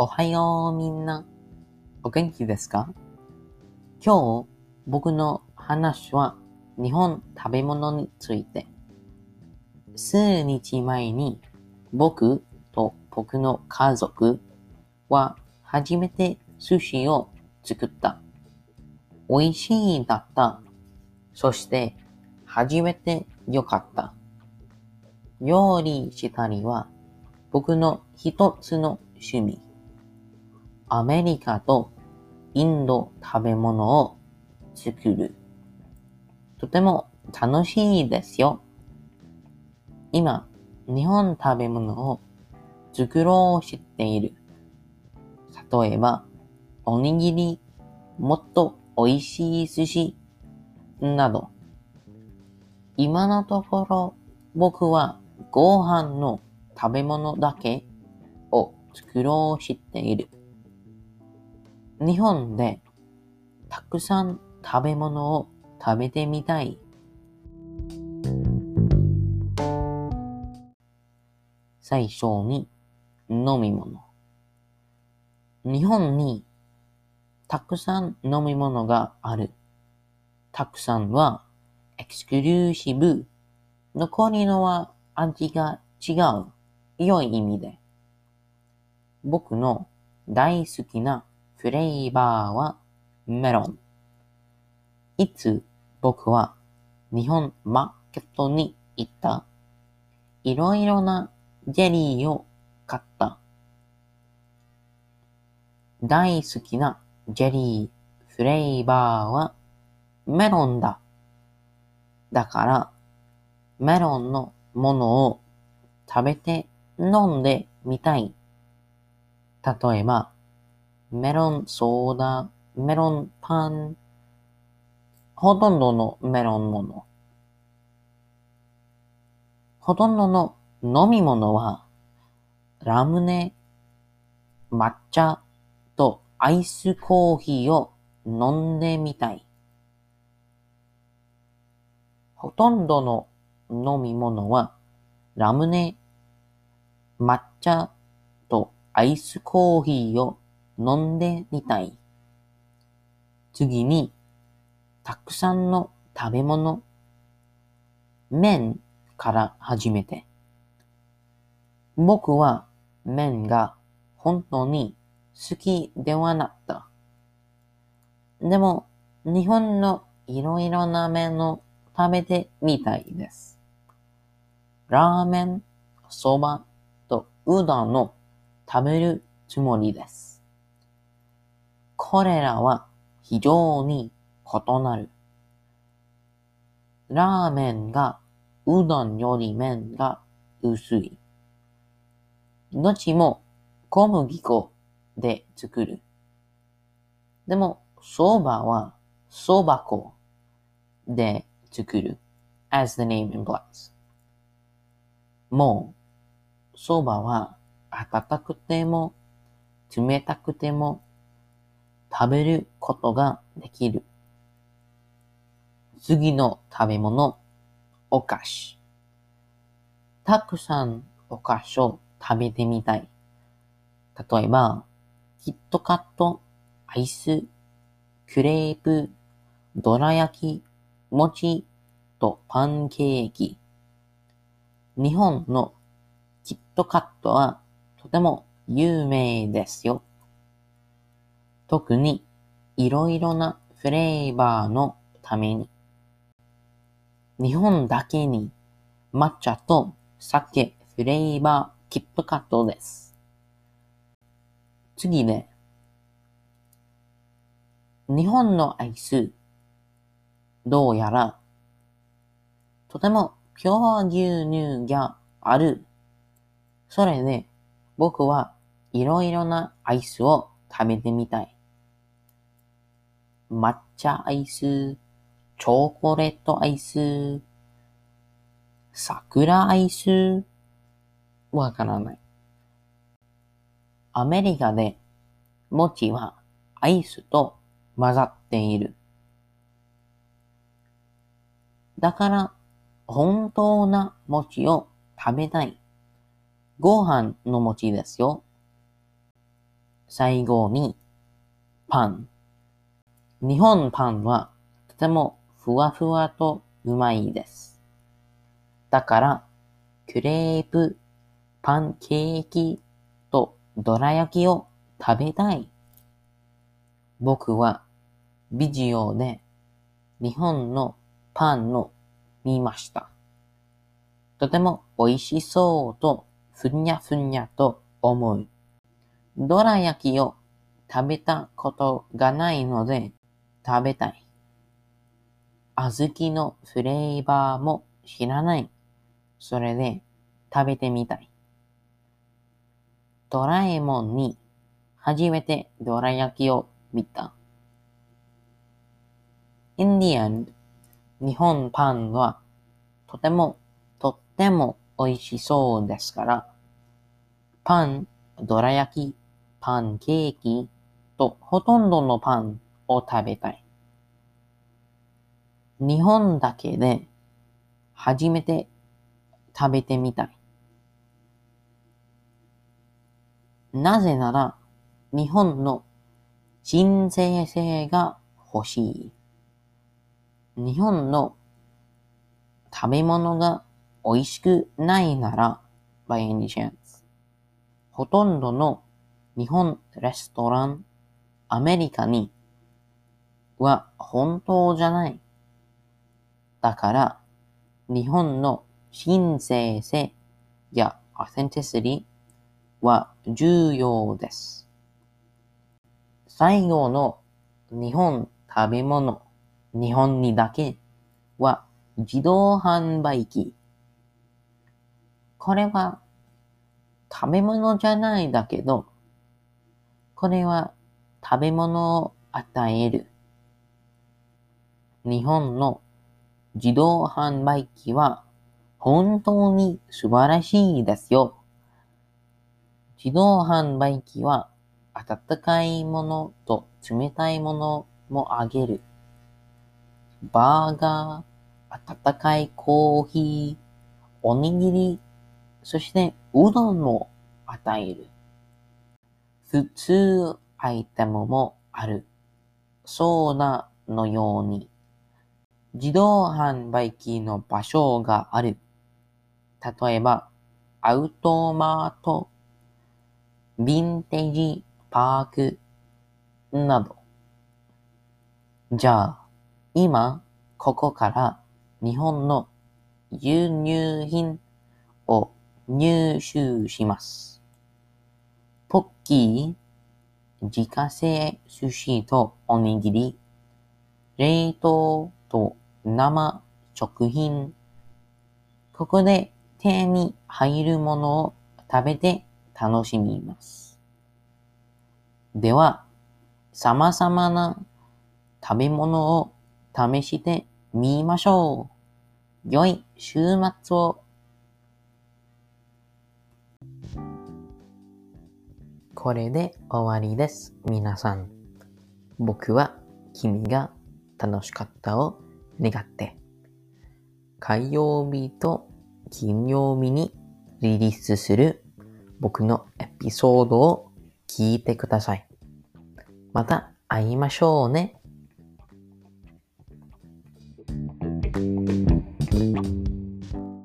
おはようみんな。お元気ですか？今日僕の話は日本食べ物について。数日前に僕と僕の家族は初めて寿司を作った。美味しいだった。そして初めてよかった。料理したりは僕の一つの趣味。アメリカとインド食べ物を作る。とても楽しいですよ。今、日本食べ物を作ろうしている。例えば、おにぎり、もっと美味しい寿司、など。今のところ、僕はご飯の食べ物だけを作ろうしている。日本でたくさん食べ物を食べてみたい。最初に飲み物。日本にたくさん飲み物がある。たくさんはエクスクルーシブ。残りのは味が違う。良い意味で。僕の大好きなフレーバーはメロン。いつ僕は日本マーケットに行った？いろいろなジェリーを買った。大好きなジェリーフレーバーはメロンだ。だからメロンのものを食べて飲んでみたい。例えば、メロンソーダ、メロンパン、ほとんどのメロンもの。ほとんどの飲み物は、ラムネ、抹茶とアイスコーヒーを飲んでみたい。ほとんどの飲み物は、ラムネ、抹茶とアイスコーヒーを飲んでみたい。次に、たくさんの食べ物、麺から始めて。僕は麺が本当に好きではなった。でも、日本のいろいろな麺を食べてみたいです。ラーメン、そばとうどんを食べるつもりです。これらは非常に異なる。ラーメンがうどんより麺が薄い。どっちも小麦粉で作る。でも、蕎麦は蕎麦粉で作る。as the name implies. もう、蕎麦は温くても冷たくても食べることができる。次の食べ物、お菓子。たくさんお菓子を食べてみたい。例えば、キットカット、アイス、クレープ、どら焼き、餅とパンケーキ。日本のキットカットはとても有名ですよ。特にいろいろなフレーバーのために。日本だけに抹茶と酒フレーバーキットカットです。次ね。日本のアイス、どうやら、とてもピュア牛乳がある。それで、僕はいろいろなアイスを食べてみたい。抹茶アイス、チョコレートアイス、桜アイス、わからない。アメリカで餅はアイスと混ざっている。だから本当な餅を食べたい。ご飯の餅ですよ。最後に、パン。日本パンはとてもふわふわとうまいです。だから、クレープ、パンケーキとどら焼きを食べたい。僕はビデオで日本のパンの見ました。とても美味しそうとふにゃふにゃと思う。どら焼きを食べたことがないので食べたい。小豆のフレーバーも知らない。それで食べてみたい。ドラえもんに初めてドラ焼きを見た。In the end, 日本パンはとてもとっても美味しそうですから、パン、どら焼き、パンケーキとほとんどのパンを食べたい。日本だけで初めて食べてみたい。なぜなら、日本の人生性が欲しい。日本の食べ物が美味しくないなら、by any chance。ほとんどの日本レストラン、アメリカには本当じゃない。だから、日本の親生性や authenticity は重要です。最後の日本食べ物、日本にだけは自動販売機。これは食べ物じゃないだけど、これは食べ物を与える。日本の自動販売機は本当に素晴らしいですよ。自動販売機は温かいものと冷たいものもあげる。バーガー、温かいコーヒー、おにぎり、そしてうどんも与える。普通アイテムもある。そうなのように。自動販売機の場所がある。例えば、アウトマート、ヴィンテージパークなど。じゃあ、今、ここから日本の輸入品を入手します。ポッキー、自家製寿司とおにぎり、冷凍と生食品。ここで手に入るものを食べて楽しみます。では、様々な食べ物を試してみましょう。良い週末を。これで終わりです。皆さん。僕は君が楽しかったを願って、火曜日と金曜日にリリースする僕のエピソードを聞いてください。また会いましょうね。